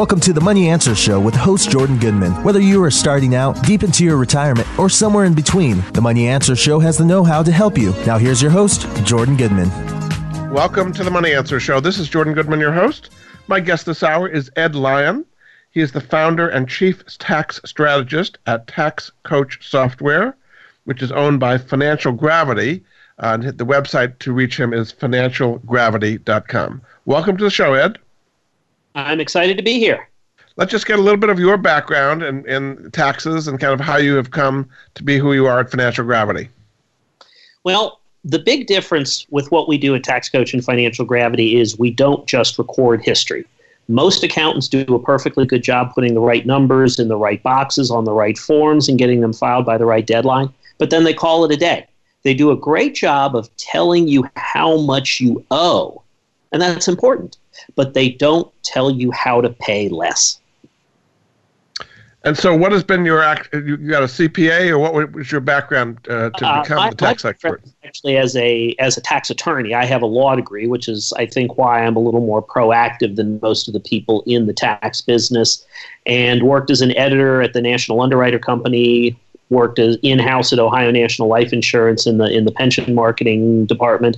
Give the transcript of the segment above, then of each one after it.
Welcome to the Money Answer Show with host Jordan Goodman. Whether you are starting out, deep into your retirement, or somewhere in between, the Money Answer Show has the know how to help you. Now, here's your host, Jordan Goodman. Welcome to the Money Answer Show. This is Jordan Goodman, your host. My guest this hour is Ed Lyon. He is the founder and chief tax strategist at Tax Coach Software, which is owned by Financial Gravity. Uh, the website to reach him is financialgravity.com. Welcome to the show, Ed. I'm excited to be here. Let's just get a little bit of your background in, in taxes and kind of how you have come to be who you are at Financial Gravity. Well, the big difference with what we do at Tax Coach and Financial Gravity is we don't just record history. Most accountants do a perfectly good job putting the right numbers in the right boxes on the right forms and getting them filed by the right deadline, but then they call it a day. They do a great job of telling you how much you owe, and that's important but they don't tell you how to pay less. And so, what has been your act? You got a CPA, or what was your background uh, to uh, become uh, the tax expert? Actually, as a as a tax attorney, I have a law degree, which is, I think, why I'm a little more proactive than most of the people in the tax business. And worked as an editor at the National Underwriter Company, worked as in-house at Ohio National Life Insurance in the in the pension marketing department,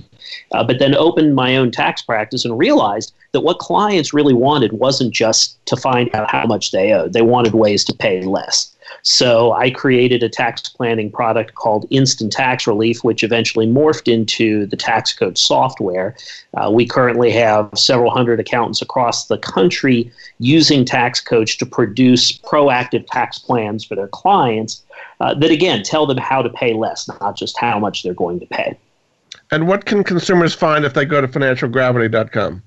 uh, but then opened my own tax practice and realized that what clients really wanted wasn't just to find out how much they owed; they wanted ways to pay less. So I created a tax planning product called Instant Tax Relief, which eventually morphed into the Tax Coach software. Uh, we currently have several hundred accountants across the country using Tax Coach to produce proactive tax plans for their clients uh, that, again, tell them how to pay less, not just how much they're going to pay. And what can consumers find if they go to financialgravity.com?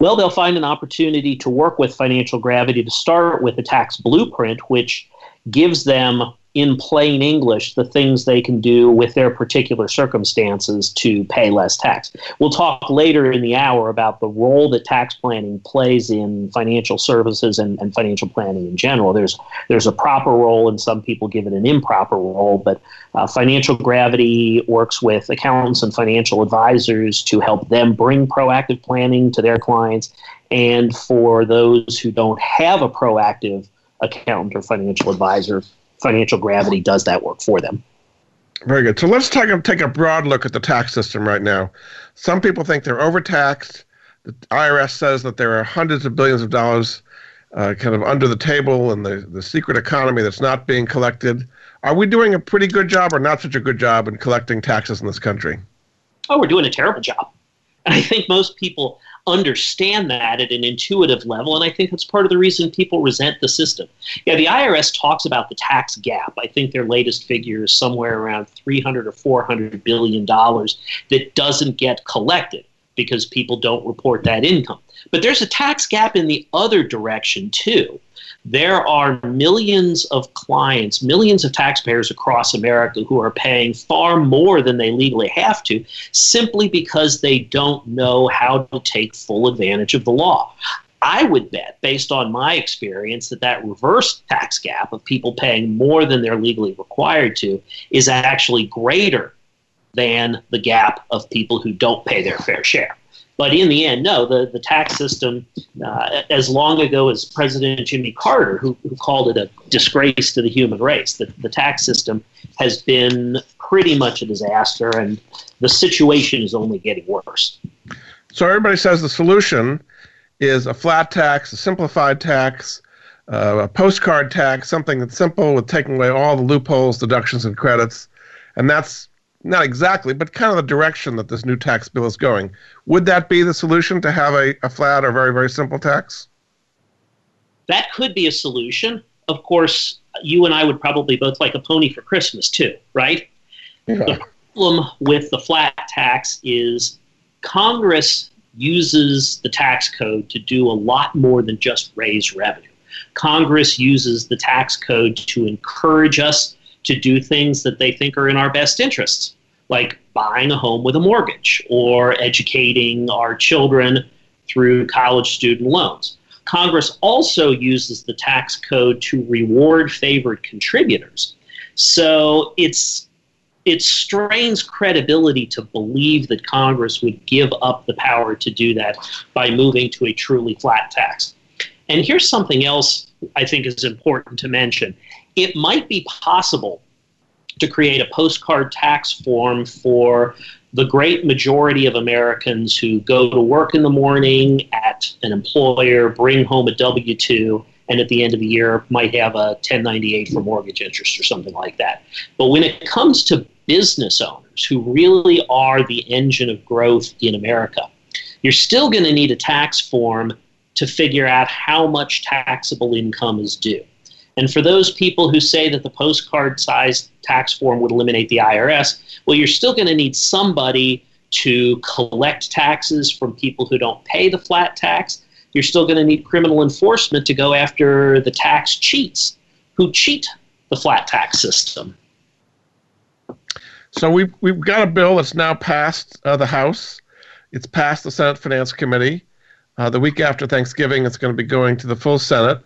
Well, they'll find an opportunity to work with Financial Gravity to start with a tax blueprint, which gives them in plain English the things they can do with their particular circumstances to pay less tax. We'll talk later in the hour about the role that tax planning plays in financial services and, and financial planning in general. There's there's a proper role, and some people give it an improper role. But uh, Financial Gravity works with accountants and financial advisors to help them bring proactive planning to their clients. And for those who don't have a proactive accountant or financial advisor, financial gravity does that work for them. Very good. So let's take a, take a broad look at the tax system right now. Some people think they're overtaxed. The IRS says that there are hundreds of billions of dollars uh, kind of under the table in the, the secret economy that's not being collected. Are we doing a pretty good job or not such a good job in collecting taxes in this country? Oh, we're doing a terrible job. And I think most people understand that at an intuitive level, and I think that's part of the reason people resent the system. Yeah, the IRS talks about the tax gap. I think their latest figure is somewhere around 300 or 400 billion dollars that doesn't get collected because people don't report that income. But there's a tax gap in the other direction too there are millions of clients, millions of taxpayers across America who are paying far more than they legally have to simply because they don't know how to take full advantage of the law. I would bet, based on my experience, that that reverse tax gap of people paying more than they're legally required to is actually greater than the gap of people who don't pay their fair share. But in the end, no, the, the tax system, uh, as long ago as President Jimmy Carter, who, who called it a disgrace to the human race, the, the tax system has been pretty much a disaster, and the situation is only getting worse. So everybody says the solution is a flat tax, a simplified tax, uh, a postcard tax, something that's simple with taking away all the loopholes, deductions, and credits. And that's not exactly, but kind of the direction that this new tax bill is going. Would that be the solution to have a, a flat or very, very simple tax? That could be a solution. Of course, you and I would probably both like a pony for Christmas too, right? Yeah. The problem with the flat tax is Congress uses the tax code to do a lot more than just raise revenue. Congress uses the tax code to encourage us to do things that they think are in our best interests, like buying a home with a mortgage or educating our children through college student loans. Congress also uses the tax code to reward favored contributors. So it's it strains credibility to believe that Congress would give up the power to do that by moving to a truly flat tax. And here's something else I think is important to mention. It might be possible to create a postcard tax form for the great majority of Americans who go to work in the morning at an employer, bring home a W 2, and at the end of the year might have a 1098 for mortgage interest or something like that. But when it comes to business owners who really are the engine of growth in America, you're still going to need a tax form to figure out how much taxable income is due. And for those people who say that the postcard sized tax form would eliminate the IRS, well, you're still going to need somebody to collect taxes from people who don't pay the flat tax. You're still going to need criminal enforcement to go after the tax cheats who cheat the flat tax system. So we've, we've got a bill that's now passed uh, the House. It's passed the Senate Finance Committee. Uh, the week after Thanksgiving, it's going to be going to the full Senate.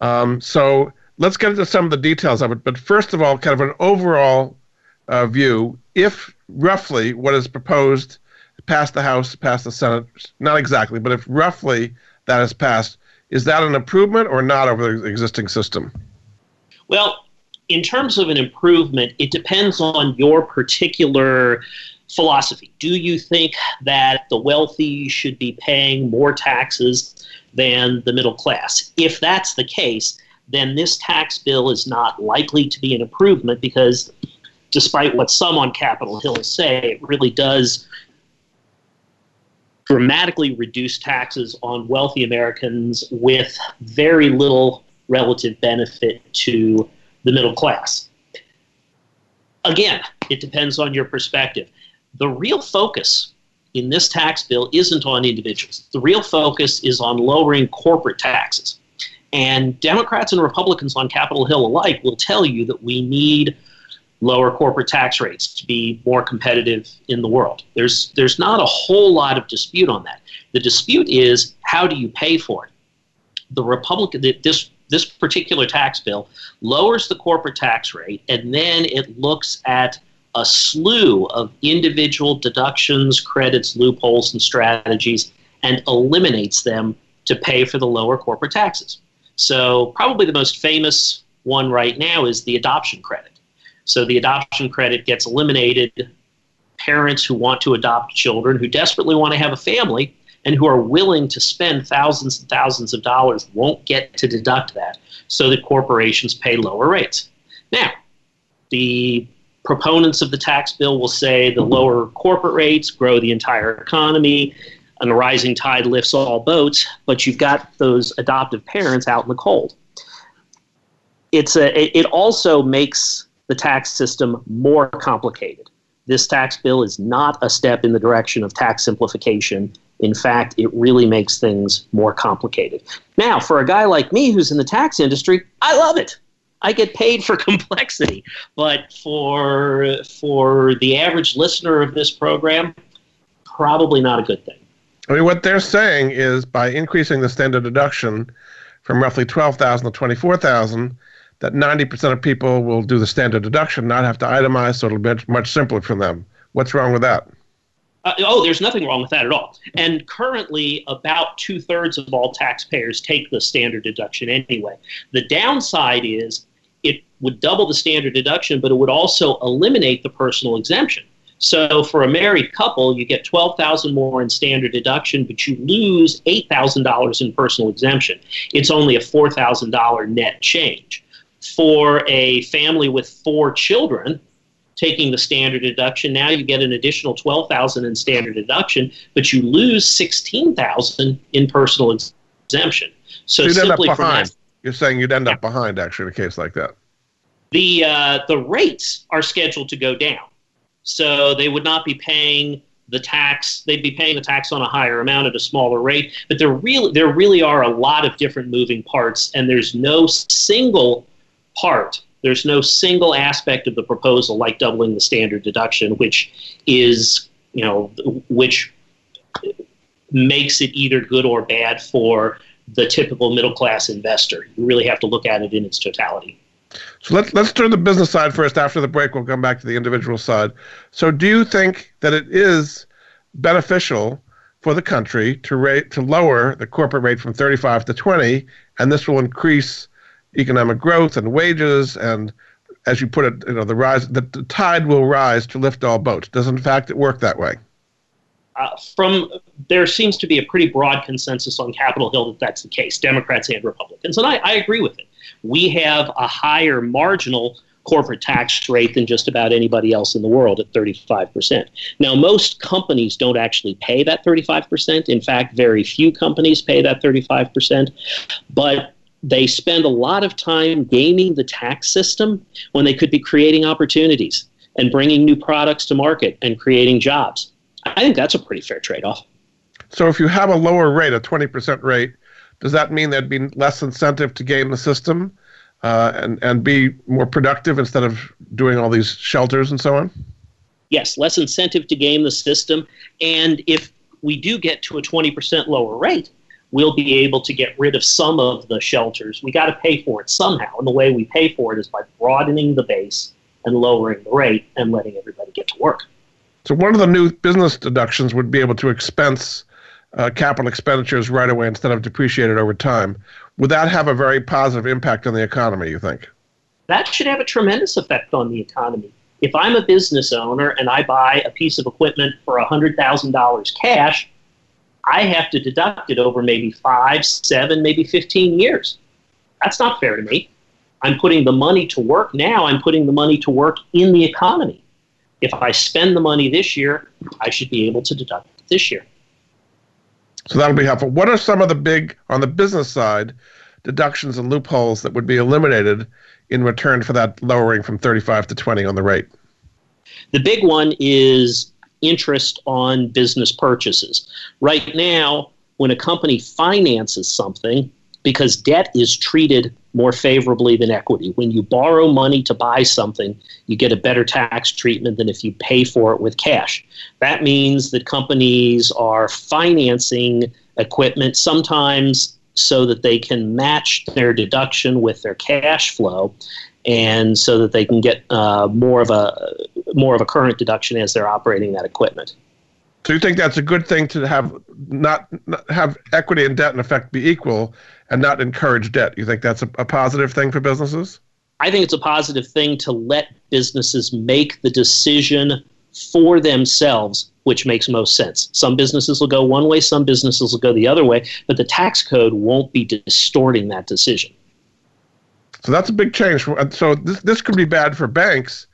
Um, so let's get into some of the details of it. But first of all, kind of an overall uh, view. If roughly what is proposed passed the House, passed the Senate, not exactly, but if roughly that is passed, is that an improvement or not over the existing system? Well, in terms of an improvement, it depends on your particular philosophy. Do you think that the wealthy should be paying more taxes than the middle class? If that's the case, then this tax bill is not likely to be an improvement because, despite what some on Capitol Hill say, it really does dramatically reduce taxes on wealthy Americans with very little relative benefit to the middle class. Again, it depends on your perspective. The real focus in this tax bill isn't on individuals. The real focus is on lowering corporate taxes. And Democrats and Republicans on Capitol Hill alike will tell you that we need lower corporate tax rates to be more competitive in the world. There's there's not a whole lot of dispute on that. The dispute is how do you pay for it? The Republican this this particular tax bill lowers the corporate tax rate and then it looks at a slew of individual deductions, credits, loopholes, and strategies and eliminates them to pay for the lower corporate taxes. So, probably the most famous one right now is the adoption credit. So, the adoption credit gets eliminated. Parents who want to adopt children, who desperately want to have a family, and who are willing to spend thousands and thousands of dollars won't get to deduct that so that corporations pay lower rates. Now, the proponents of the tax bill will say the lower corporate rates grow the entire economy and a rising tide lifts all boats, but you've got those adoptive parents out in the cold. It's a, it also makes the tax system more complicated. This tax bill is not a step in the direction of tax simplification. In fact, it really makes things more complicated. Now, for a guy like me who's in the tax industry, I love it. I get paid for complexity. But for for the average listener of this program, probably not a good thing. I mean, what they're saying is by increasing the standard deduction from roughly 12,000 to 24,000, that 90% of people will do the standard deduction, not have to itemize, so it'll be much simpler for them. What's wrong with that? Uh, oh, there's nothing wrong with that at all. And currently, about two thirds of all taxpayers take the standard deduction anyway. The downside is it would double the standard deduction, but it would also eliminate the personal exemption. So for a married couple, you get twelve thousand more in standard deduction, but you lose eight thousand dollars in personal exemption. It's only a four thousand dollar net change. For a family with four children, taking the standard deduction, now you get an additional twelve thousand in standard deduction, but you lose sixteen thousand in personal exemption. So, so simply from that, you're saying you'd end up behind actually in a case like that. The uh, the rates are scheduled to go down. So they would not be paying the tax. They'd be paying the tax on a higher amount at a smaller rate. But there really there really are a lot of different moving parts, and there's no single part. There's no single aspect of the proposal like doubling the standard deduction, which is you know which makes it either good or bad for the typical middle class investor. You really have to look at it in its totality. So let's let's turn the business side first. After the break, we'll come back to the individual side. So, do you think that it is beneficial for the country to rate to lower the corporate rate from 35 to 20, and this will increase economic growth and wages and as you put it, you know, the rise, the, the tide will rise to lift all boats. Does in fact it work that way? Uh, from there seems to be a pretty broad consensus on Capitol Hill that that's the case, Democrats and Republicans, and I, I agree with it. We have a higher marginal corporate tax rate than just about anybody else in the world at 35%. Now, most companies don't actually pay that 35%. In fact, very few companies pay that 35%. But they spend a lot of time gaming the tax system when they could be creating opportunities and bringing new products to market and creating jobs. I think that's a pretty fair trade off. So, if you have a lower rate, a 20% rate, does that mean there'd be less incentive to game the system uh, and, and be more productive instead of doing all these shelters and so on? Yes, less incentive to game the system. And if we do get to a 20% lower rate, we'll be able to get rid of some of the shelters. We got to pay for it somehow, and the way we pay for it is by broadening the base and lowering the rate and letting everybody get to work. So one of the new business deductions would be able to expense uh, capital expenditures right away instead of depreciated over time. Would that have a very positive impact on the economy? You think? That should have a tremendous effect on the economy. If I'm a business owner and I buy a piece of equipment for $100,000 cash, I have to deduct it over maybe five, seven, maybe 15 years. That's not fair to me. I'm putting the money to work now. I'm putting the money to work in the economy. If I spend the money this year, I should be able to deduct it this year. So that'll be helpful. What are some of the big, on the business side, deductions and loopholes that would be eliminated in return for that lowering from 35 to 20 on the rate? The big one is interest on business purchases. Right now, when a company finances something, because debt is treated more favorably than equity. When you borrow money to buy something, you get a better tax treatment than if you pay for it with cash. That means that companies are financing equipment sometimes so that they can match their deduction with their cash flow and so that they can get uh, more of a more of a current deduction as they're operating that equipment. So you think that's a good thing to have not, not have equity and debt in effect be equal and not encourage debt? You think that's a, a positive thing for businesses? I think it's a positive thing to let businesses make the decision for themselves, which makes most sense. Some businesses will go one way, some businesses will go the other way, but the tax code won't be distorting that decision. So that's a big change. So this this could be bad for banks,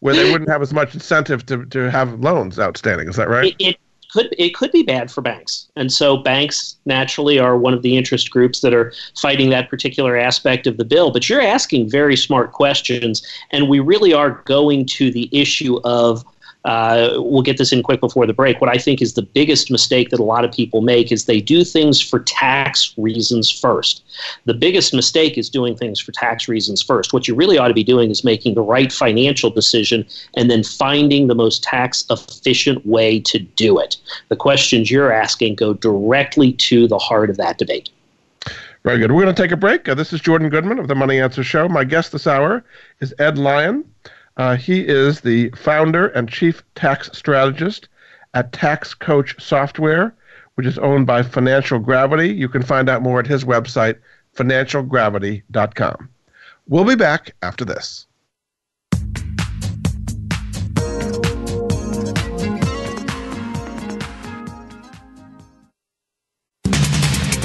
where they wouldn't have as much incentive to, to have loans outstanding. Is that right? It, it could it could be bad for banks, and so banks naturally are one of the interest groups that are fighting that particular aspect of the bill. But you're asking very smart questions, and we really are going to the issue of uh, we'll get this in quick before the break. What I think is the biggest mistake that a lot of people make is they do things for tax reasons first. The biggest mistake is doing things for tax reasons first. What you really ought to be doing is making the right financial decision and then finding the most tax efficient way to do it. The questions you're asking go directly to the heart of that debate. Very good. We're going to take a break. Uh, this is Jordan Goodman of the Money Answer Show. My guest this hour is Ed Lyon. Uh, he is the founder and chief tax strategist at Tax Coach Software, which is owned by Financial Gravity. You can find out more at his website, financialgravity.com. We'll be back after this.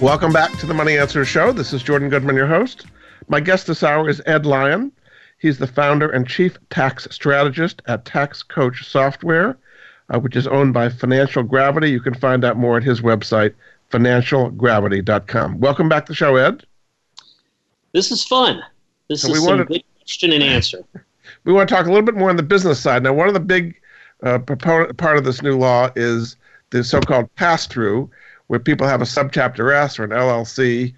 Welcome back to the Money Answer Show. This is Jordan Goodman, your host. My guest this hour is Ed Lyon. He's the founder and chief tax strategist at Tax Coach Software, uh, which is owned by Financial Gravity. You can find out more at his website, financialgravity.com. Welcome back to the show, Ed. This is fun. This so is some wanted, good question and answer. We want to talk a little bit more on the business side. Now, one of the big uh, proponent, part of this new law is the so-called pass-through, where people have a subchapter S or an LLC.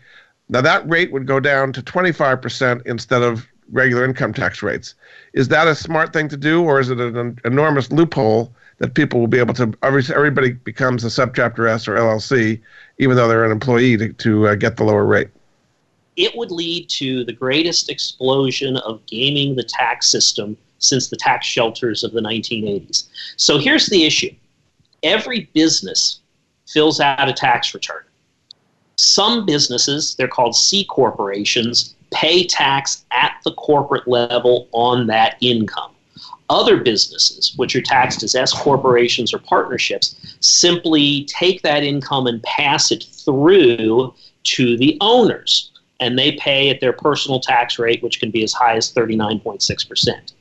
Now that rate would go down to 25% instead of regular income tax rates. Is that a smart thing to do, or is it an enormous loophole that people will be able to? Everybody becomes a subchapter S or LLC, even though they're an employee, to, to uh, get the lower rate. It would lead to the greatest explosion of gaming the tax system since the tax shelters of the 1980s. So here's the issue every business fills out a tax return. Some businesses, they're called C corporations, pay tax at the corporate level on that income. Other businesses, which are taxed as S corporations or partnerships, simply take that income and pass it through to the owners. And they pay at their personal tax rate, which can be as high as 39.6%.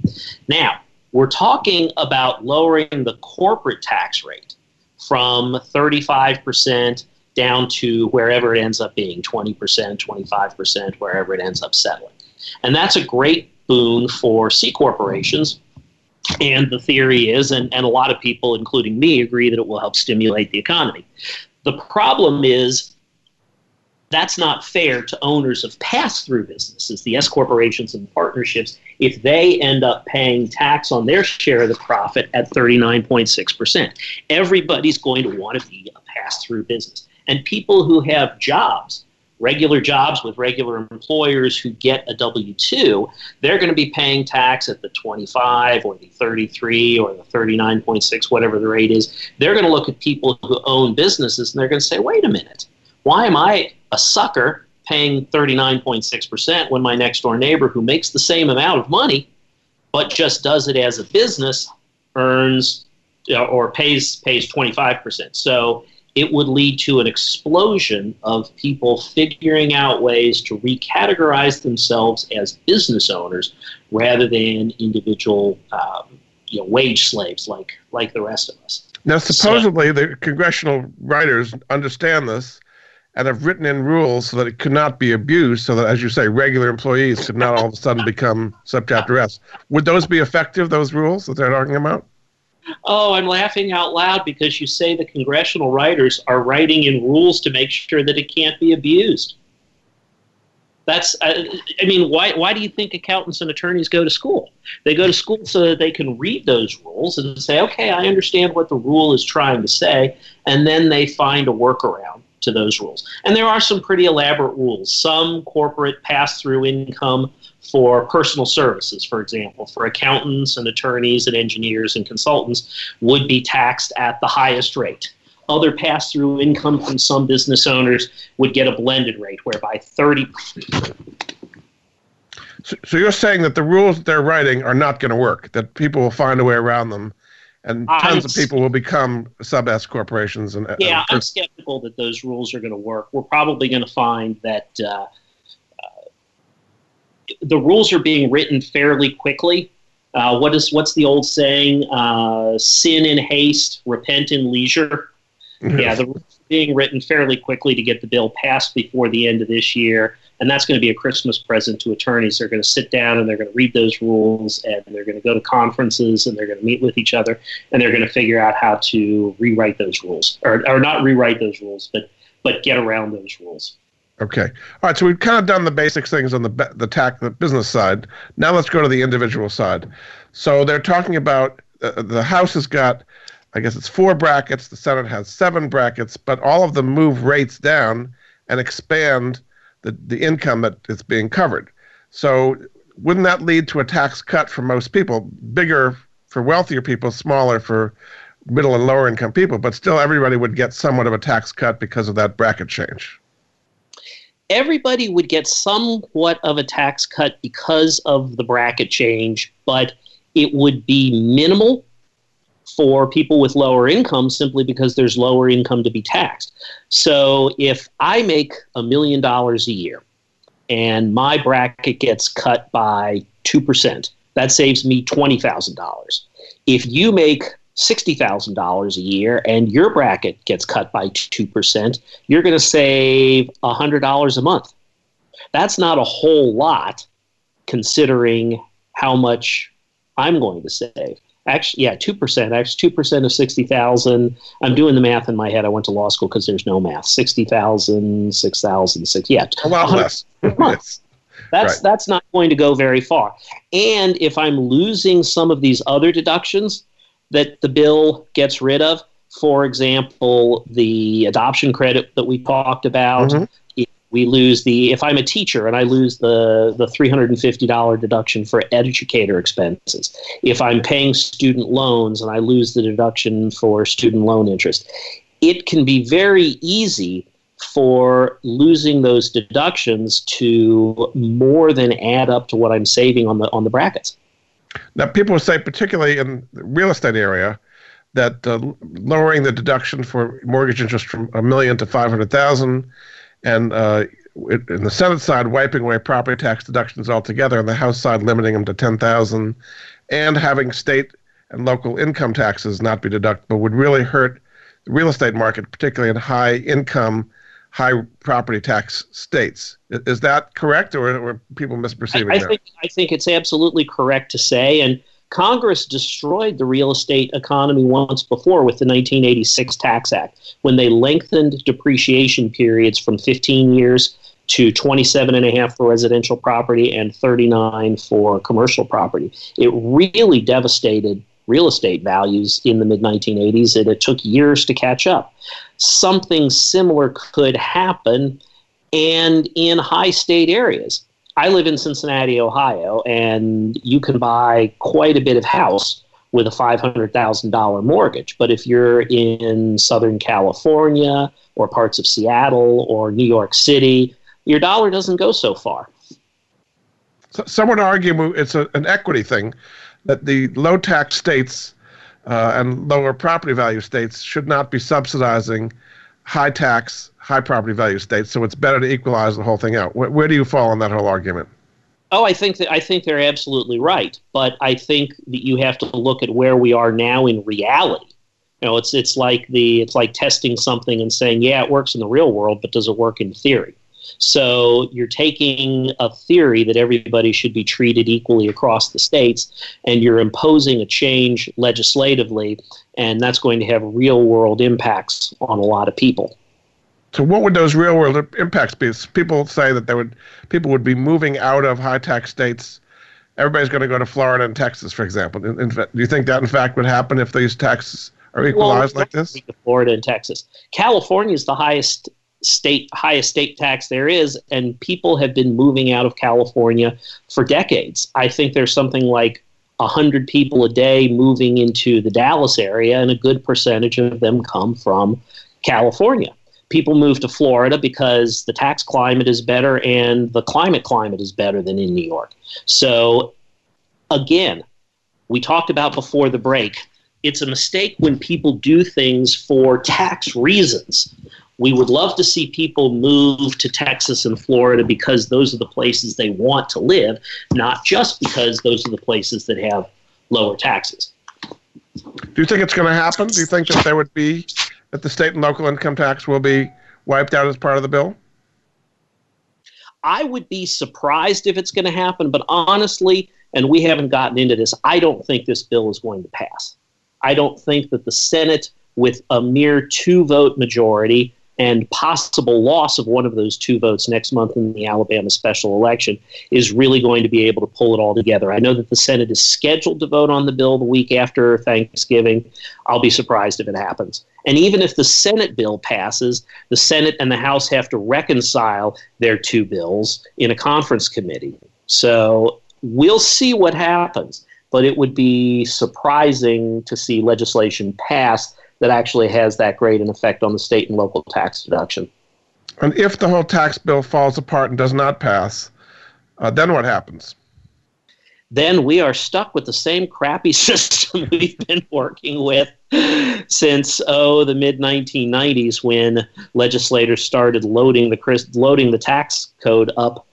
Now, we're talking about lowering the corporate tax rate from 35% down to wherever it ends up being 20%, 25%, wherever it ends up settling. And that's a great boon for C corporations. And the theory is, and, and a lot of people, including me, agree that it will help stimulate the economy. The problem is that's not fair to owners of pass through businesses, the S corporations and partnerships, if they end up paying tax on their share of the profit at 39.6%. Everybody's going to want to be a pass through business. And people who have jobs, regular jobs with regular employers who get a W 2, they're going to be paying tax at the 25 or the 33 or the 39.6, whatever the rate is. They're going to look at people who own businesses and they're going to say, wait a minute why am I a sucker paying 39.6% when my next door neighbor who makes the same amount of money but just does it as a business earns or pays pays 25%. So it would lead to an explosion of people figuring out ways to recategorize themselves as business owners rather than individual um, you know, wage slaves like like the rest of us. Now, supposedly, so, the congressional writers understand this and have written in rules so that it could not be abused, so that, as you say, regular employees could not all of a sudden become subchapter S. Would those be effective, those rules that they're talking about? Oh, I'm laughing out loud because you say the congressional writers are writing in rules to make sure that it can't be abused. That's, uh, I mean, why, why do you think accountants and attorneys go to school? They go to school so that they can read those rules and say, okay, I understand what the rule is trying to say, and then they find a workaround to those rules. And there are some pretty elaborate rules. Some corporate pass through income for personal services, for example, for accountants and attorneys and engineers and consultants, would be taxed at the highest rate. Other pass through income from some business owners would get a blended rate, whereby 30. So, so you're saying that the rules that they're writing are not going to work, that people will find a way around them and tons of people will become sub S corporations. And yeah, I'm skeptical that those rules are going to work. We're probably going to find that uh, uh, the rules are being written fairly quickly. Uh, what is what's the old saying? Uh, sin in haste, repent in leisure. yeah, the rules are being written fairly quickly to get the bill passed before the end of this year, And that's going to be a Christmas present to attorneys. They're going to sit down and they're going to read those rules and they're going to go to conferences and they're going to meet with each other and they're going to figure out how to rewrite those rules or, or not rewrite those rules, but, but get around those rules. Okay. All right. So we've kind of done the basic things on the the tax the business side. Now let's go to the individual side. So they're talking about uh, the House has got, I guess it's four brackets. The Senate has seven brackets, but all of them move rates down and expand the, the income that is being covered. So wouldn't that lead to a tax cut for most people? Bigger for wealthier people, smaller for middle and lower income people, but still everybody would get somewhat of a tax cut because of that bracket change. Everybody would get somewhat of a tax cut because of the bracket change, but it would be minimal for people with lower income simply because there's lower income to be taxed. So if I make a million dollars a year and my bracket gets cut by 2%, that saves me $20,000. If you make $60,000 a year and your bracket gets cut by 2%, you're going to save $100 a month. That's not a whole lot considering how much I'm going to save actually yeah 2% actually 2% of 60,000 I'm doing the math in my head. I went to law school because there's no math. 60,000 6,000 6 yeah. A lot less. yes. that's right. that's not going to go very far. And if I'm losing some of these other deductions that the bill gets rid of for example the adoption credit that we talked about mm-hmm we lose the if i'm a teacher and i lose the the $350 deduction for educator expenses if i'm paying student loans and i lose the deduction for student loan interest it can be very easy for losing those deductions to more than add up to what i'm saving on the on the brackets. Now people say particularly in the real estate area that uh, lowering the deduction for mortgage interest from a million to 500,000 and uh, in the Senate side wiping away property tax deductions altogether, and the House side limiting them to ten thousand, and having state and local income taxes not be deductible would really hurt the real estate market, particularly in high income, high property tax states. Is that correct, or are people misperceiving I, I that? Think, I think it's absolutely correct to say, and Congress destroyed the real estate economy once before with the 1986 Tax Act when they lengthened depreciation periods from 15 years to 27 and a half for residential property and 39 for commercial property. It really devastated real estate values in the mid 1980s and it took years to catch up. Something similar could happen and in high state areas. I live in Cincinnati, Ohio, and you can buy quite a bit of house with a $500,000 mortgage. But if you're in Southern California or parts of Seattle or New York City, your dollar doesn't go so far. So, some would argue it's a, an equity thing that the low tax states uh, and lower property value states should not be subsidizing high tax high property value states, so it's better to equalize the whole thing out. Where, where do you fall on that whole argument? Oh, I think that I think they're absolutely right, but I think that you have to look at where we are now in reality. You know, it's it's like the it's like testing something and saying, yeah, it works in the real world, but does it work in theory? So you're taking a theory that everybody should be treated equally across the states, and you're imposing a change legislatively, and that's going to have real world impacts on a lot of people. So, what would those real world impacts be? People say that they would people would be moving out of high tax states. Everybody's going to go to Florida and Texas, for example. In, in, do you think that, in fact, would happen if these taxes are equalized well, like this? Florida and Texas. California is the highest state highest state tax there is, and people have been moving out of California for decades. I think there's something like 100 people a day moving into the Dallas area, and a good percentage of them come from California people move to Florida because the tax climate is better and the climate climate is better than in New York. So, again, we talked about before the break, it's a mistake when people do things for tax reasons. We would love to see people move to Texas and Florida because those are the places they want to live, not just because those are the places that have lower taxes. Do you think it's going to happen? Do you think that there would be that the state and local income tax will be wiped out as part of the bill? I would be surprised if it's going to happen, but honestly, and we haven't gotten into this, I don't think this bill is going to pass. I don't think that the Senate, with a mere two vote majority, and possible loss of one of those two votes next month in the Alabama special election is really going to be able to pull it all together. I know that the Senate is scheduled to vote on the bill the week after Thanksgiving. I'll be surprised if it happens. And even if the Senate bill passes, the Senate and the House have to reconcile their two bills in a conference committee. So we'll see what happens. But it would be surprising to see legislation pass that actually has that great an effect on the state and local tax deduction. And if the whole tax bill falls apart and does not pass, uh, then what happens? Then we are stuck with the same crappy system we've been working with since oh the mid 1990s when legislators started loading the loading the tax code up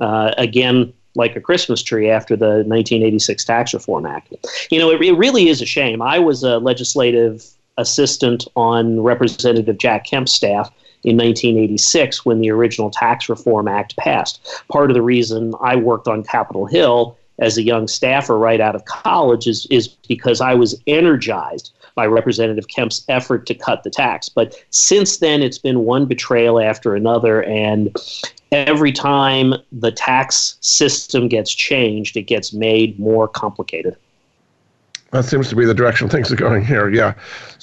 uh, again like a Christmas tree after the 1986 Tax Reform Act. You know, it, it really is a shame. I was a legislative assistant on Representative Jack Kemp's staff in 1986 when the original Tax Reform Act passed. Part of the reason I worked on Capitol Hill as a young staffer right out of college is, is because I was energized by Representative Kemp's effort to cut the tax. But since then, it's been one betrayal after another, and every time the tax system gets changed, it gets made more complicated. That seems to be the direction things are going here. Yeah,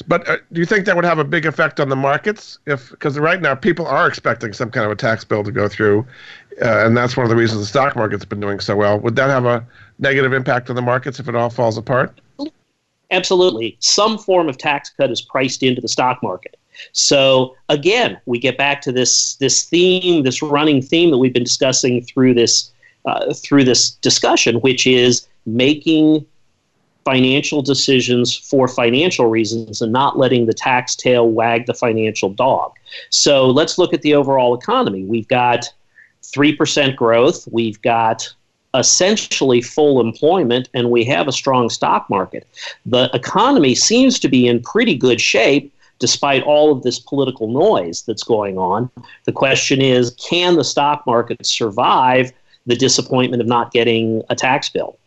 but uh, do you think that would have a big effect on the markets? If because right now people are expecting some kind of a tax bill to go through, uh, and that's one of the reasons the stock market's been doing so well. Would that have a negative impact on the markets if it all falls apart? Absolutely, some form of tax cut is priced into the stock market. So again, we get back to this this theme, this running theme that we've been discussing through this uh, through this discussion, which is making financial decisions for financial reasons and not letting the tax tail wag the financial dog. So let's look at the overall economy. We've got 3% growth, we've got essentially full employment, and we have a strong stock market. The economy seems to be in pretty good shape despite all of this political noise that's going on. The question is can the stock market survive the disappointment of not getting a tax bill?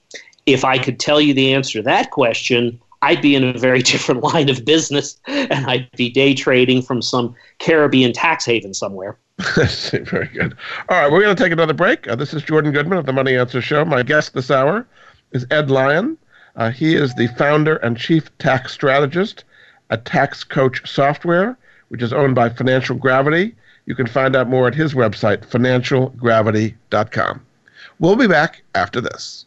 If I could tell you the answer to that question, I'd be in a very different line of business and I'd be day trading from some Caribbean tax haven somewhere. very good. All right, we're going to take another break. Uh, this is Jordan Goodman of the Money Answer Show. My guest this hour is Ed Lyon. Uh, he is the founder and chief tax strategist at Tax Coach Software, which is owned by Financial Gravity. You can find out more at his website, financialgravity.com. We'll be back after this.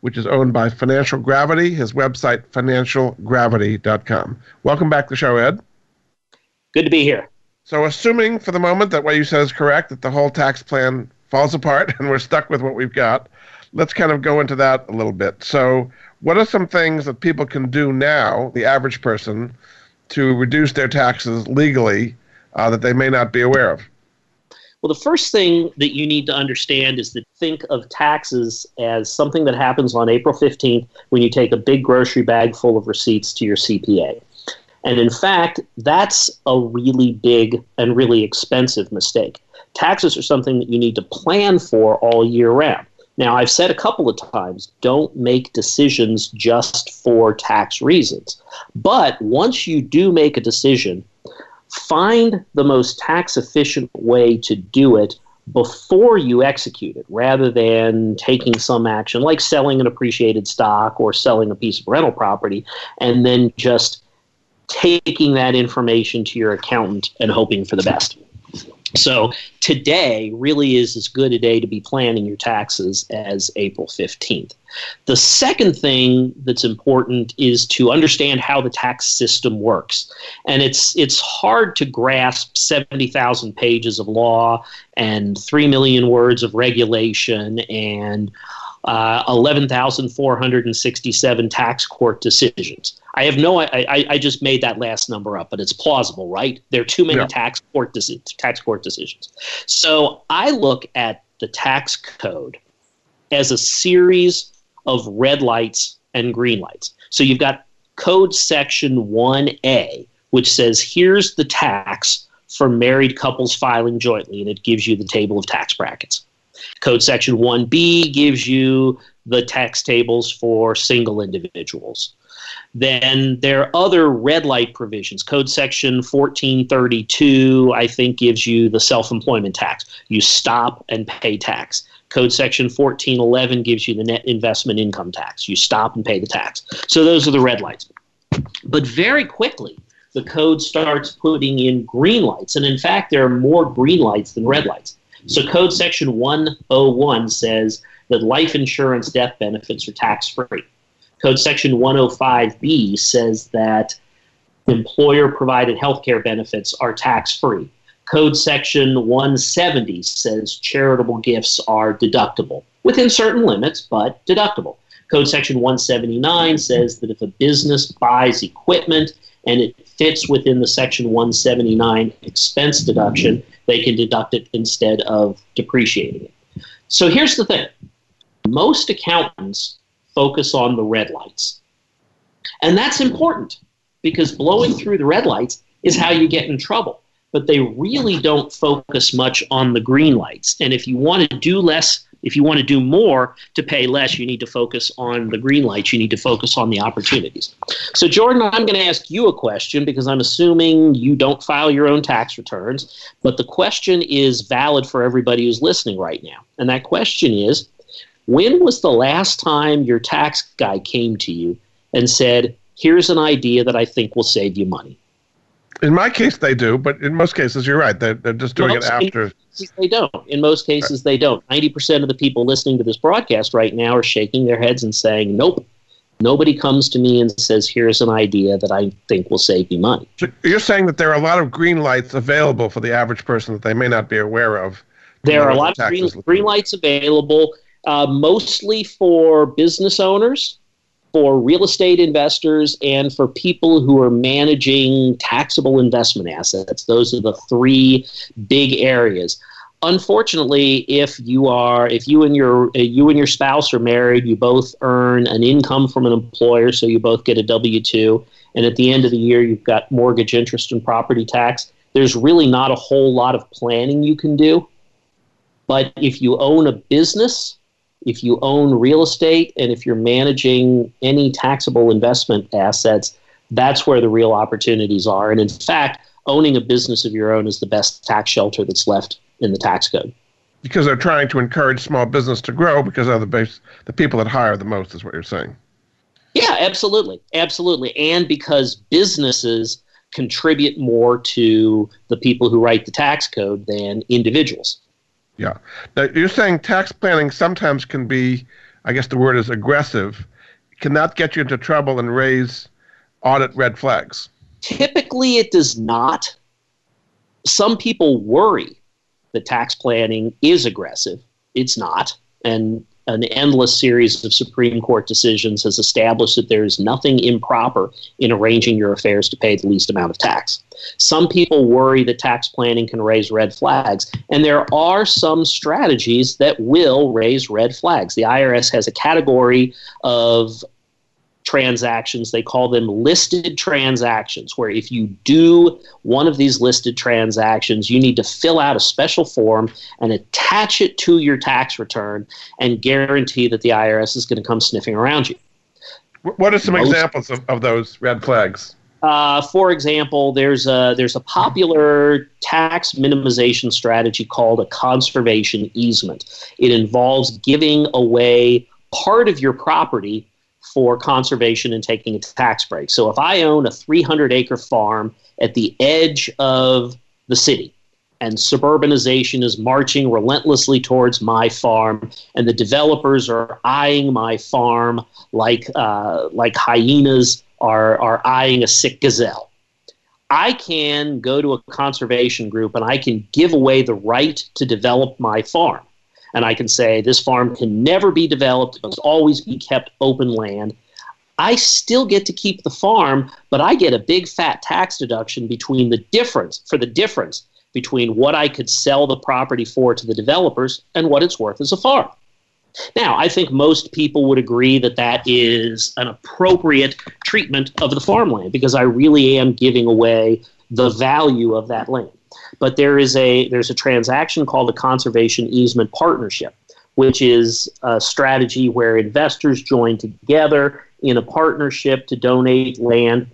which is owned by Financial Gravity. His website, financialgravity.com. Welcome back to the show, Ed. Good to be here. So, assuming for the moment that what you said is correct, that the whole tax plan falls apart and we're stuck with what we've got, let's kind of go into that a little bit. So, what are some things that people can do now, the average person, to reduce their taxes legally uh, that they may not be aware of? Well, the first thing that you need to understand is to think of taxes as something that happens on April 15th when you take a big grocery bag full of receipts to your CPA. And in fact, that's a really big and really expensive mistake. Taxes are something that you need to plan for all year round. Now, I've said a couple of times don't make decisions just for tax reasons. But once you do make a decision, find the most tax efficient way to do it before you execute it rather than taking some action like selling an appreciated stock or selling a piece of rental property and then just taking that information to your accountant and hoping for the best. So today really is as good a day to be planning your taxes as April 15th. The second thing that's important is to understand how the tax system works. And it's it's hard to grasp 70,000 pages of law and 3 million words of regulation and uh, 11,467 tax court decisions. I have no, I, I, I, just made that last number up, but it's plausible, right? There are too many yeah. tax court tax court decisions. So I look at the tax code as a series of red lights and green lights. So you've got code section 1A, which says here's the tax for married couples filing jointly, and it gives you the table of tax brackets. Code section 1B gives you the tax tables for single individuals. Then there are other red light provisions. Code section 1432, I think, gives you the self employment tax. You stop and pay tax. Code section 1411 gives you the net investment income tax. You stop and pay the tax. So those are the red lights. But very quickly, the code starts putting in green lights. And in fact, there are more green lights than red lights. So, Code Section 101 says that life insurance death benefits are tax free. Code Section 105B says that employer provided health care benefits are tax free. Code Section 170 says charitable gifts are deductible within certain limits, but deductible. Code Section 179 says that if a business buys equipment and it fits within the Section 179 expense deduction, they can deduct it instead of depreciating it. So here's the thing most accountants focus on the red lights. And that's important because blowing through the red lights is how you get in trouble. But they really don't focus much on the green lights. And if you want to do less if you want to do more to pay less, you need to focus on the green lights. You need to focus on the opportunities. So, Jordan, I'm going to ask you a question because I'm assuming you don't file your own tax returns, but the question is valid for everybody who's listening right now. And that question is when was the last time your tax guy came to you and said, Here's an idea that I think will save you money? In my case, they do, but in most cases, you're right. They're, they're just doing it after. They don't. In most cases, they don't. 90% of the people listening to this broadcast right now are shaking their heads and saying, nope. Nobody comes to me and says, here's an idea that I think will save me money. So you're saying that there are a lot of green lights available for the average person that they may not be aware of. There are a lot of green, green lights available, uh, mostly for business owners for real estate investors and for people who are managing taxable investment assets. Those are the three big areas. Unfortunately, if you are if you and your you and your spouse are married, you both earn an income from an employer, so you both get a W two, and at the end of the year you've got mortgage interest and property tax. There's really not a whole lot of planning you can do. But if you own a business if you own real estate and if you're managing any taxable investment assets, that's where the real opportunities are. And in fact, owning a business of your own is the best tax shelter that's left in the tax code. Because they're trying to encourage small business to grow because of the base, the people that hire the most is what you're saying. Yeah, absolutely. Absolutely. And because businesses contribute more to the people who write the tax code than individuals. Yeah. Now, you're saying tax planning sometimes can be, I guess the word is aggressive. Can that get you into trouble and raise audit red flags? Typically, it does not. Some people worry that tax planning is aggressive. It's not. And an endless series of Supreme Court decisions has established that there is nothing improper in arranging your affairs to pay the least amount of tax. Some people worry that tax planning can raise red flags, and there are some strategies that will raise red flags. The IRS has a category of transactions. They call them listed transactions, where if you do one of these listed transactions, you need to fill out a special form and attach it to your tax return and guarantee that the IRS is going to come sniffing around you. What are some Most, examples of, of those red flags? Uh, for example, there's a there's a popular tax minimization strategy called a conservation easement. It involves giving away part of your property for conservation and taking a tax break. So if I own a 300 acre farm at the edge of the city, and suburbanization is marching relentlessly towards my farm, and the developers are eyeing my farm like uh, like hyenas are are eyeing a sick gazelle. I can go to a conservation group and I can give away the right to develop my farm and I can say this farm can never be developed, it must always be kept open land. I still get to keep the farm, but I get a big fat tax deduction between the difference for the difference between what I could sell the property for to the developers and what it's worth as a farm. Now, I think most people would agree that that is an appropriate treatment of the farmland because I really am giving away the value of that land. But there is a there's a transaction called a conservation easement partnership, which is a strategy where investors join together in a partnership to donate land.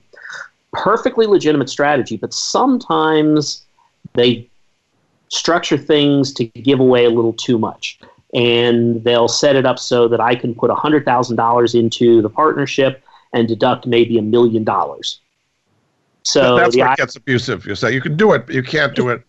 Perfectly legitimate strategy, but sometimes they structure things to give away a little too much. And they'll set it up so that I can put $100,000 into the partnership and deduct maybe a million dollars. So that's what I- gets abusive. You say you can do it, but you can't do it.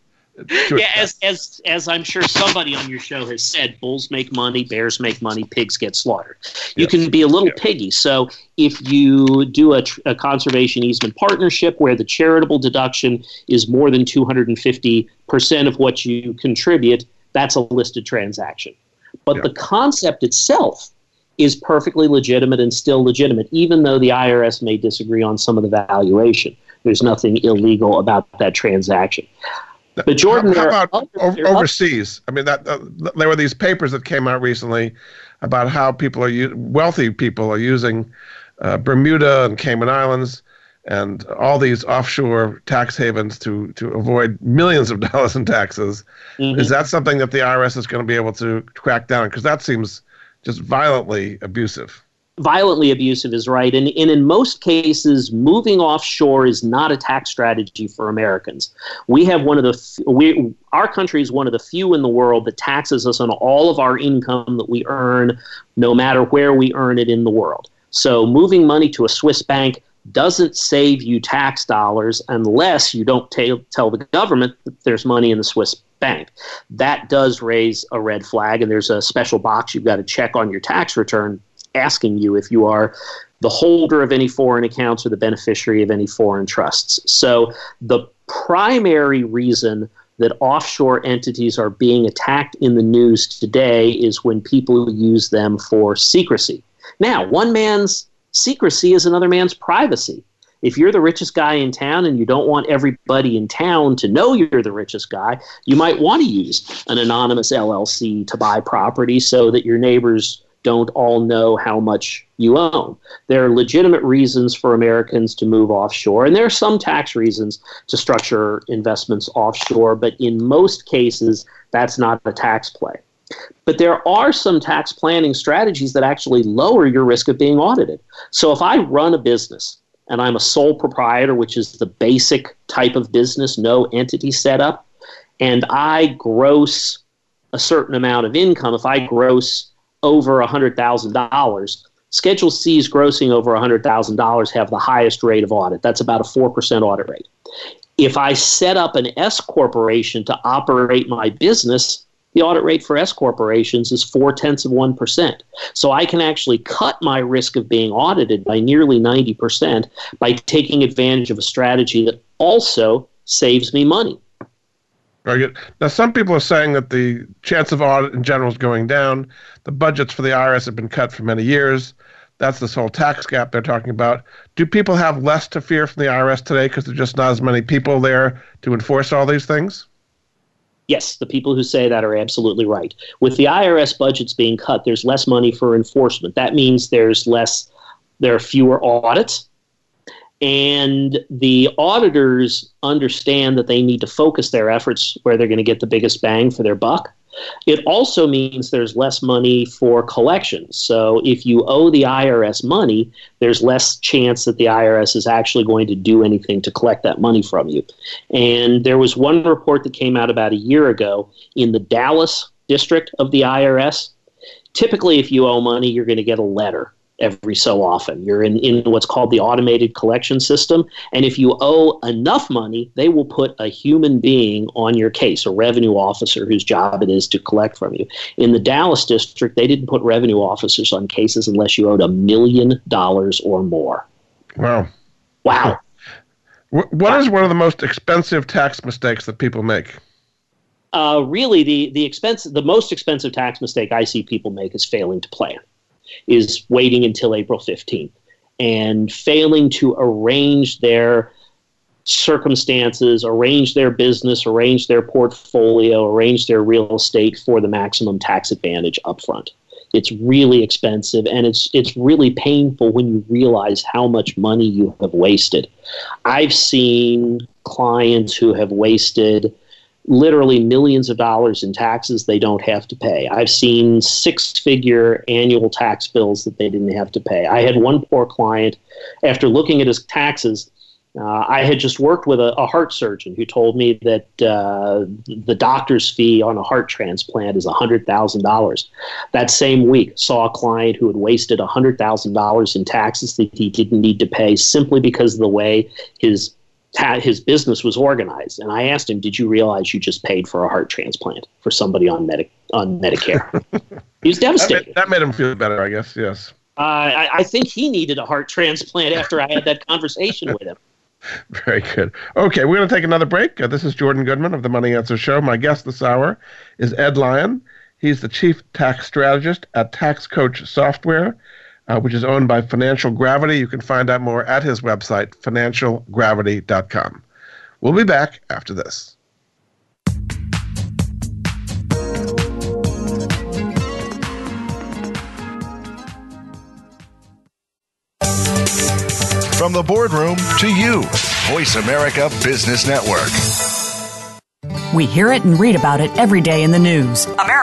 yeah, as as as I'm sure somebody on your show has said, bulls make money, bears make money, pigs get slaughtered. You yes. can be a little yeah. piggy. So if you do a, a, conservation easement partnership where the charitable deduction is more than 250 percent of what you contribute, that's a listed transaction. But yeah. the concept itself is perfectly legitimate and still legitimate, even though the IRS may disagree on some of the valuation. There's nothing illegal about that transaction. But Jordan, how, how about other, overseas? I mean, that uh, there were these papers that came out recently about how people are wealthy people are using uh, Bermuda and Cayman Islands and all these offshore tax havens to to avoid millions of dollars in taxes. Mm-hmm. Is that something that the IRS is going to be able to crack down? Because that seems just violently abusive violently abusive is right. And, and in most cases, moving offshore is not a tax strategy for Americans. We have one of the, we, our country is one of the few in the world that taxes us on all of our income that we earn, no matter where we earn it in the world. So moving money to a Swiss bank doesn't save you tax dollars unless you don't t- tell the government that there's money in the Swiss bank. That does raise a red flag, and there's a special box you've got to check on your tax return asking you if you are the holder of any foreign accounts or the beneficiary of any foreign trusts. So the primary reason that offshore entities are being attacked in the news today is when people use them for secrecy. Now, one man's secrecy is another man's privacy. If you're the richest guy in town and you don't want everybody in town to know you're the richest guy, you might want to use an anonymous LLC to buy property so that your neighbors don't all know how much you own. There are legitimate reasons for Americans to move offshore, and there are some tax reasons to structure investments offshore, but in most cases, that's not a tax play. But there are some tax planning strategies that actually lower your risk of being audited. So if I run a business and I'm a sole proprietor, which is the basic type of business, no entity setup, and I gross a certain amount of income, if I gross over $100,000. Schedule C's grossing over $100,000 have the highest rate of audit. That's about a 4% audit rate. If I set up an S corporation to operate my business, The audit rate for S corporations is four tenths of 1%. So I can actually cut my risk of being audited by nearly 90% by taking advantage of a strategy that also saves me money. Very good. Now, some people are saying that the chance of audit in general is going down. The budgets for the IRS have been cut for many years. That's this whole tax gap they're talking about. Do people have less to fear from the IRS today because there's just not as many people there to enforce all these things? Yes, the people who say that are absolutely right. With the IRS budgets being cut, there's less money for enforcement. That means there's less, there are fewer audits, and the auditors understand that they need to focus their efforts where they're going to get the biggest bang for their buck. It also means there's less money for collections. So if you owe the IRS money, there's less chance that the IRS is actually going to do anything to collect that money from you. And there was one report that came out about a year ago in the Dallas district of the IRS. Typically, if you owe money, you're going to get a letter every so often. You're in, in what's called the automated collection system. And if you owe enough money, they will put a human being on your case, a revenue officer whose job it is to collect from you. In the Dallas district, they didn't put revenue officers on cases unless you owed a million dollars or more. Wow. Wow. What is one of the most expensive tax mistakes that people make? Uh, really, the the expense, the most expensive tax mistake I see people make is failing to plan is waiting until April 15th and failing to arrange their circumstances, arrange their business, arrange their portfolio, arrange their real estate for the maximum tax advantage upfront. It's really expensive and it's it's really painful when you realize how much money you have wasted. I've seen clients who have wasted literally millions of dollars in taxes they don't have to pay. I've seen six figure annual tax bills that they didn't have to pay. I had one poor client, after looking at his taxes, uh, I had just worked with a, a, heart surgeon who told me that uh, the doctor's fee on a heart transplant is $100,000. That same week, saw a client who had wasted $100,000 in taxes that he didn't need to pay simply because of the way his his business was organized. And I asked him, "Did you realize you just paid for a heart transplant for somebody on Medi- on Medicare?" he was devastated. That made, that made, him feel better, I guess. Yes. Uh, I, I think he needed a heart transplant after I had that conversation with him. Very good. Okay, we're going to take another break. Uh, this is Jordan Goodman of the Money Answer Show. My guest this hour is Ed Lyon. He's the chief tax strategist at Tax Coach Software uh, which is owned by Financial Gravity. You can find out more at his website, financialgravity.com. We'll be back after this. From the boardroom to you, Voice America Business Network. We hear it and read about it every day in the news. America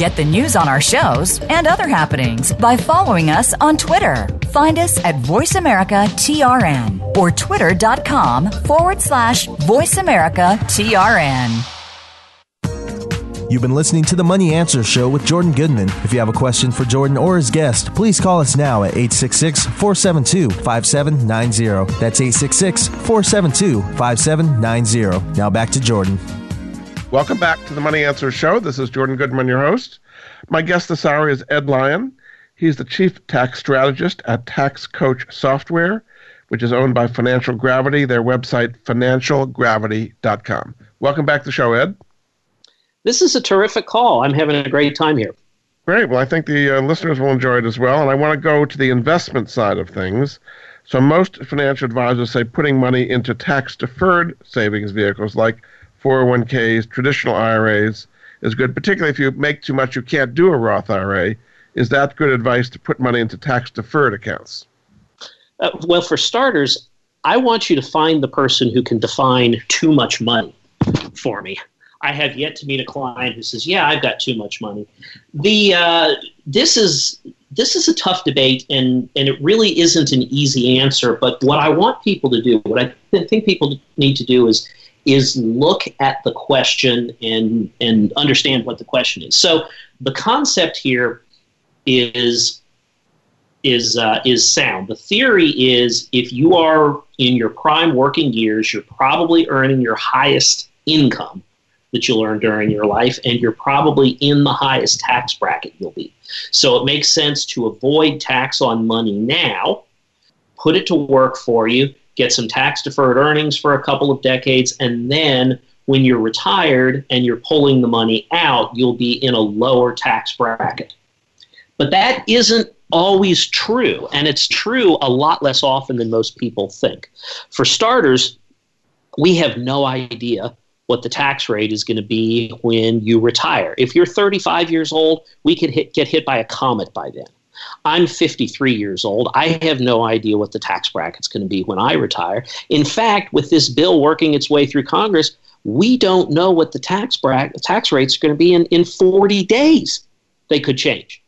Get the news on our shows and other happenings by following us on Twitter. Find us at VoiceAmericaTRN or twitter.com forward slash VoiceAmericaTRN. You've been listening to the Money Answer Show with Jordan Goodman. If you have a question for Jordan or his guest, please call us now at 866 472 5790. That's 866 472 5790. Now back to Jordan. Welcome back to the Money Answer Show. This is Jordan Goodman, your host. My guest this hour is Ed Lyon. He's the chief tax strategist at Tax Coach Software, which is owned by Financial Gravity, their website, financialgravity.com. Welcome back to the show, Ed. This is a terrific call. I'm having a great time here. Great. Well, I think the uh, listeners will enjoy it as well. And I want to go to the investment side of things. So, most financial advisors say putting money into tax deferred savings vehicles like 401ks, traditional IRAs is good, particularly if you make too much, you can't do a Roth IRA. Is that good advice to put money into tax deferred accounts? Uh, well, for starters, I want you to find the person who can define too much money for me. I have yet to meet a client who says, "Yeah, I've got too much money." The uh, this is this is a tough debate, and and it really isn't an easy answer. But what I want people to do, what I th- think people need to do, is is look at the question and and understand what the question is. So the concept here is is uh, is sound. The theory is if you are in your prime working years, you're probably earning your highest income that you'll earn during your life, and you're probably in the highest tax bracket you'll be. So it makes sense to avoid tax on money now, put it to work for you, get some tax deferred earnings for a couple of decades, and then when you're retired and you're pulling the money out, you'll be in a lower tax bracket. But that isn't always true, and it's true a lot less often than most people think. For starters, we have no idea what the tax rate is going to be when you retire. If you're 35 years old, we could hit, get hit by a comet by then. I'm 53 years old. I have no idea what the tax bracket's going to be when I retire. In fact, with this bill working its way through Congress, we don't know what the tax bracket, tax rates are going to be in, in 40 days. They could change.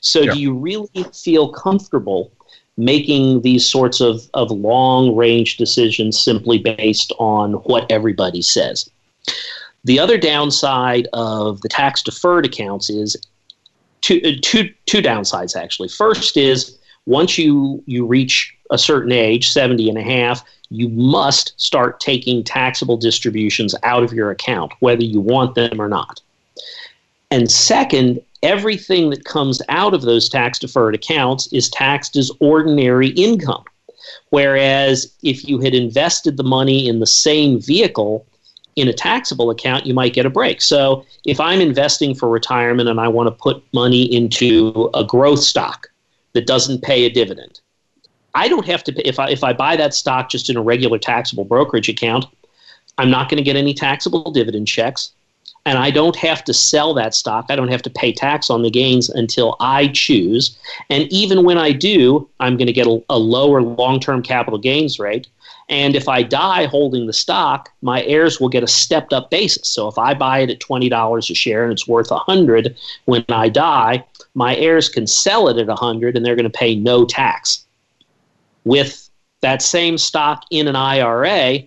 So, yeah. do you really feel comfortable making these sorts of, of long range decisions simply based on what everybody says? The other downside of the tax deferred accounts is two, uh, two, two downsides actually. First is once you, you reach a certain age, 70 and a half, you must start taking taxable distributions out of your account, whether you want them or not. And second, everything that comes out of those tax deferred accounts is taxed as ordinary income. Whereas if you had invested the money in the same vehicle, in a taxable account, you might get a break. So if I'm investing for retirement and I want to put money into a growth stock that doesn't pay a dividend, I don't have to pay, if I if I buy that stock just in a regular taxable brokerage account, I'm not going to get any taxable dividend checks and I don't have to sell that stock. I don't have to pay tax on the gains until I choose. And even when I do, I'm going to get a, a lower long-term capital gains rate and if I die holding the stock, my heirs will get a stepped up basis. So if I buy it at $20 a share and it's worth 100 when I die, my heirs can sell it at 100 and they're going to pay no tax. With that same stock in an IRA,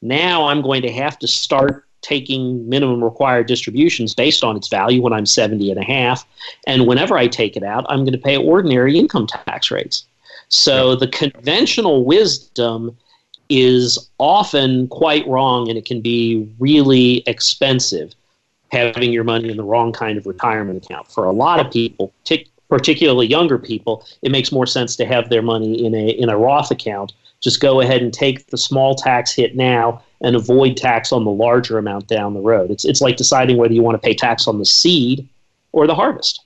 now I'm going to have to start taking minimum required distributions based on its value when I'm 70 and a half. And whenever I take it out, I'm going to pay ordinary income tax rates. So the conventional wisdom is often quite wrong and it can be really expensive having your money in the wrong kind of retirement account. For a lot of people, particularly younger people, it makes more sense to have their money in a in a Roth account. Just go ahead and take the small tax hit now and avoid tax on the larger amount down the road. It's it's like deciding whether you want to pay tax on the seed or the harvest.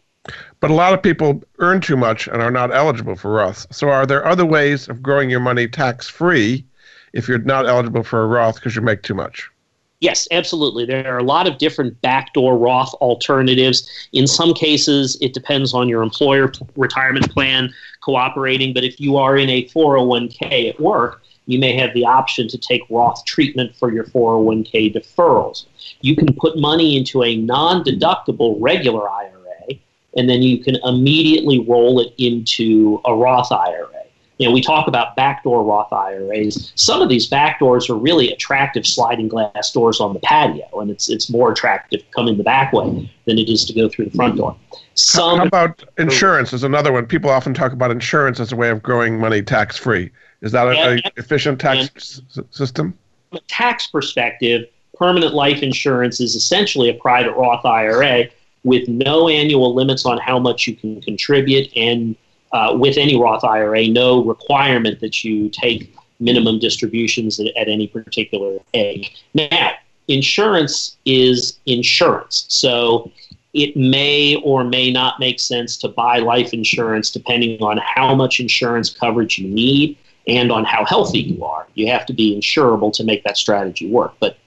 But a lot of people earn too much and are not eligible for Roth. So, are there other ways of growing your money tax free if you're not eligible for a Roth because you make too much? Yes, absolutely. There are a lot of different backdoor Roth alternatives. In some cases, it depends on your employer retirement plan cooperating, but if you are in a 401k at work, you may have the option to take Roth treatment for your 401k deferrals. You can put money into a non deductible regular IRA and then you can immediately roll it into a Roth IRA. You know, we talk about backdoor Roth IRAs. Some of these backdoors are really attractive sliding glass doors on the patio, and it's it's more attractive coming the back way than it is to go through the front door. Some How about insurance? Is another one. People often talk about insurance as a way of growing money tax free. Is that an efficient tax system? From a tax perspective, permanent life insurance is essentially a private Roth IRA with no annual limits on how much you can contribute, and uh, with any Roth IRA, no requirement that you take minimum distributions at, at any particular age. Now, insurance is insurance. So it may or may not make sense to buy life insurance depending on how much insurance coverage you need and on how healthy you are. You have to be insurable to make that strategy work. But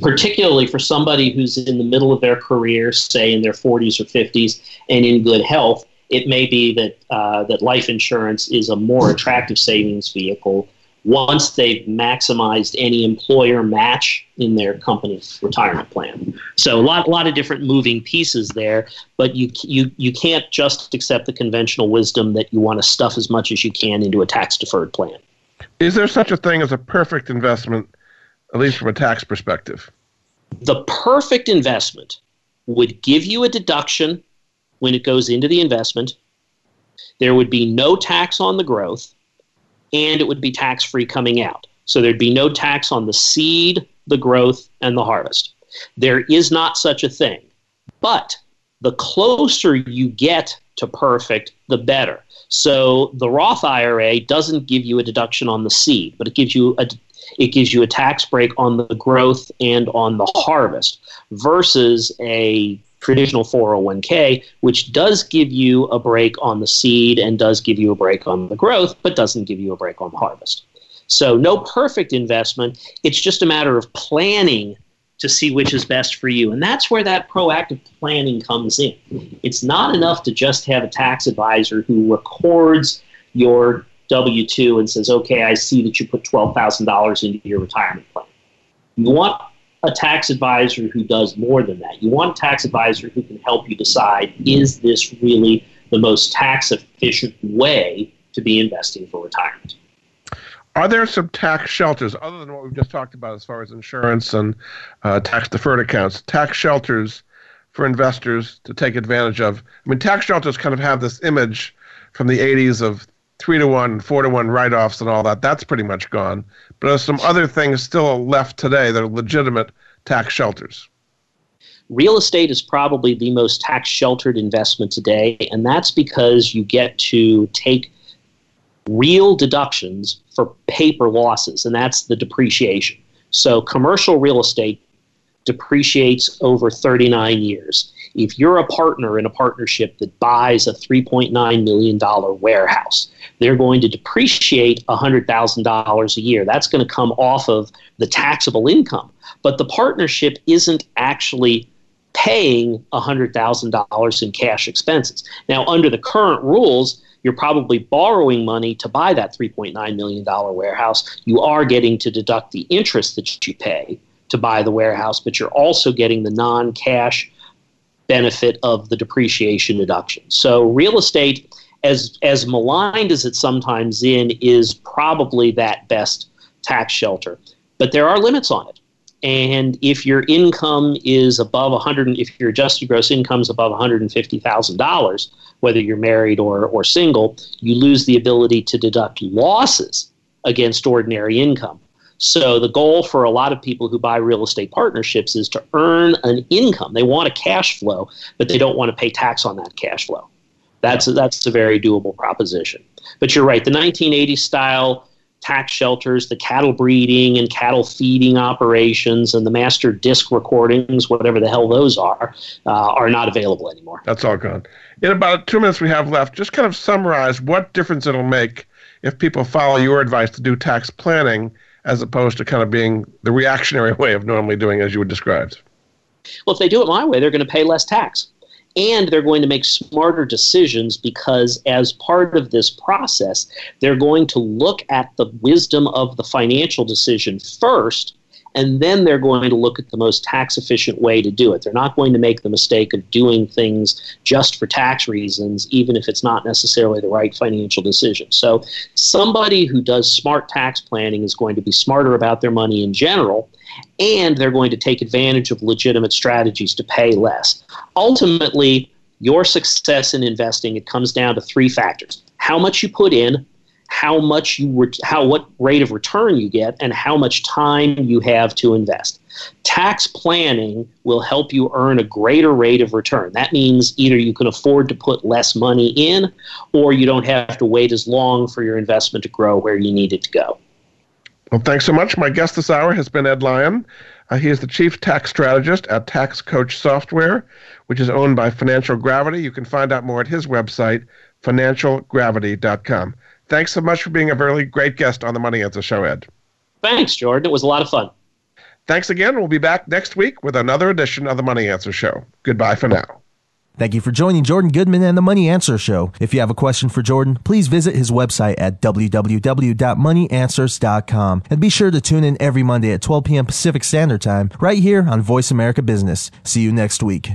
particularly for somebody who's in the middle of their career, say in their 40s or 50s, and in good health, it may be that uh, that life insurance is a more attractive savings vehicle once they've maximized any employer match in their company retirement plan. So a lot, a lot of different moving pieces there, but you, you, you can't just accept the conventional wisdom that you want to stuff as much as you can into a tax deferred plan. Is there such a thing as a perfect investment, at least from a tax perspective? The perfect investment would give you a deduction when it goes into the investment. There would be no tax on the growth and it would be tax free coming out. So there'd be no tax on the seed, the growth, and the harvest. There is not such a thing. But the closer you get to perfect, the better. So the Roth IRA doesn't give you a deduction on the seed, but it gives you a it gives you a tax break on the growth and on the harvest versus a traditional 401k, which does give you a break on the seed and does give you a break on the growth, but doesn't give you a break on the harvest. So, no perfect investment. It's just a matter of planning to see which is best for you. And that's where that proactive planning comes in. It's not enough to just have a tax advisor who records your W 2 and says, okay, I see that you put $12,000 into your retirement plan. You want a tax advisor who does more than that. You want a tax advisor who can help you decide is this really the most tax efficient way to be investing for retirement? Are there some tax shelters other than what we've just talked about as far as insurance and uh, tax deferred accounts? Tax shelters for investors to take advantage of? I mean, tax shelters kind of have this image from the 80s of three to one, four to one write offs and all that. That's pretty much gone. But there's some other things still left today that are legitimate tax shelters. Real estate is probably the most tax sheltered investment today, and that's because you get to take real deductions for paper losses, and that's the depreciation. So, commercial real estate depreciates over 39 years. If you're a partner in a partnership that buys a $3.9 million warehouse, they're going to depreciate $100,000 a year. That's going to come off of the taxable income. But the partnership isn't actually paying $100,000 in cash expenses. Now, under the current rules, you're probably borrowing money to buy that $3.9 million warehouse. You are getting to deduct the interest that you pay to buy the warehouse, but you're also getting the non cash benefit of the depreciation deduction. So real estate, as as maligned as it sometimes in, is probably that best tax shelter. But there are limits on it. And if your income is above 100, if your adjusted gross income is above $150,000, whether you're married or, or single, you lose the ability to deduct losses against ordinary income. So the goal for a lot of people who buy real estate partnerships is to earn an income. They want a cash flow, but they don't want to pay tax on that cash flow. That's a, that's a very doable proposition. But you're right. The 1980s style tax shelters, the cattle breeding and cattle feeding operations, and the master disc recordings, whatever the hell those are, uh, are not available anymore. That's all gone. In about two minutes we have left, just kind of summarize what difference it'll make if people follow your advice to do tax planning as opposed to kind of being the reactionary way of normally doing as you would described? Well, if they do it my way, they're going to pay less tax. And they're going to make smarter decisions because, as part of this process, they're going to look at the wisdom of the financial decision first and then they're going to look at the most tax efficient way to do it. They're not going to make the mistake of doing things just for tax reasons, even if it's not necessarily the right financial decision. So, somebody who does smart tax planning is going to be smarter about their money in general, and they're going to take advantage of legitimate strategies to pay less. Ultimately, your success in investing it comes down to three factors: how much you put in, how much you how what rate of return you get and how much time you have to invest. Tax planning will help you earn a greater rate of return. That means either you can afford to put less money in or you don't have to wait as long for your investment to grow where you need it to go. Well, thanks so much. My guest this hour has been Ed Lyon. Uh, he is the chief tax strategist at Tax Coach Software, which is owned by Financial Gravity. You can find out more at his website, financialgravity.com. Thanks so much for being a very great guest on the Money Answer Show, Ed. Thanks, Jordan. It was a lot of fun. Thanks again. We'll be back next week with another edition of the Money Answer Show. Goodbye for now. Thank you for joining Jordan Goodman and the Money Answer Show. If you have a question for Jordan, please visit his website at www.moneyanswers.com and be sure to tune in every Monday at 12 p.m. Pacific Standard Time right here on Voice America Business. See you next week.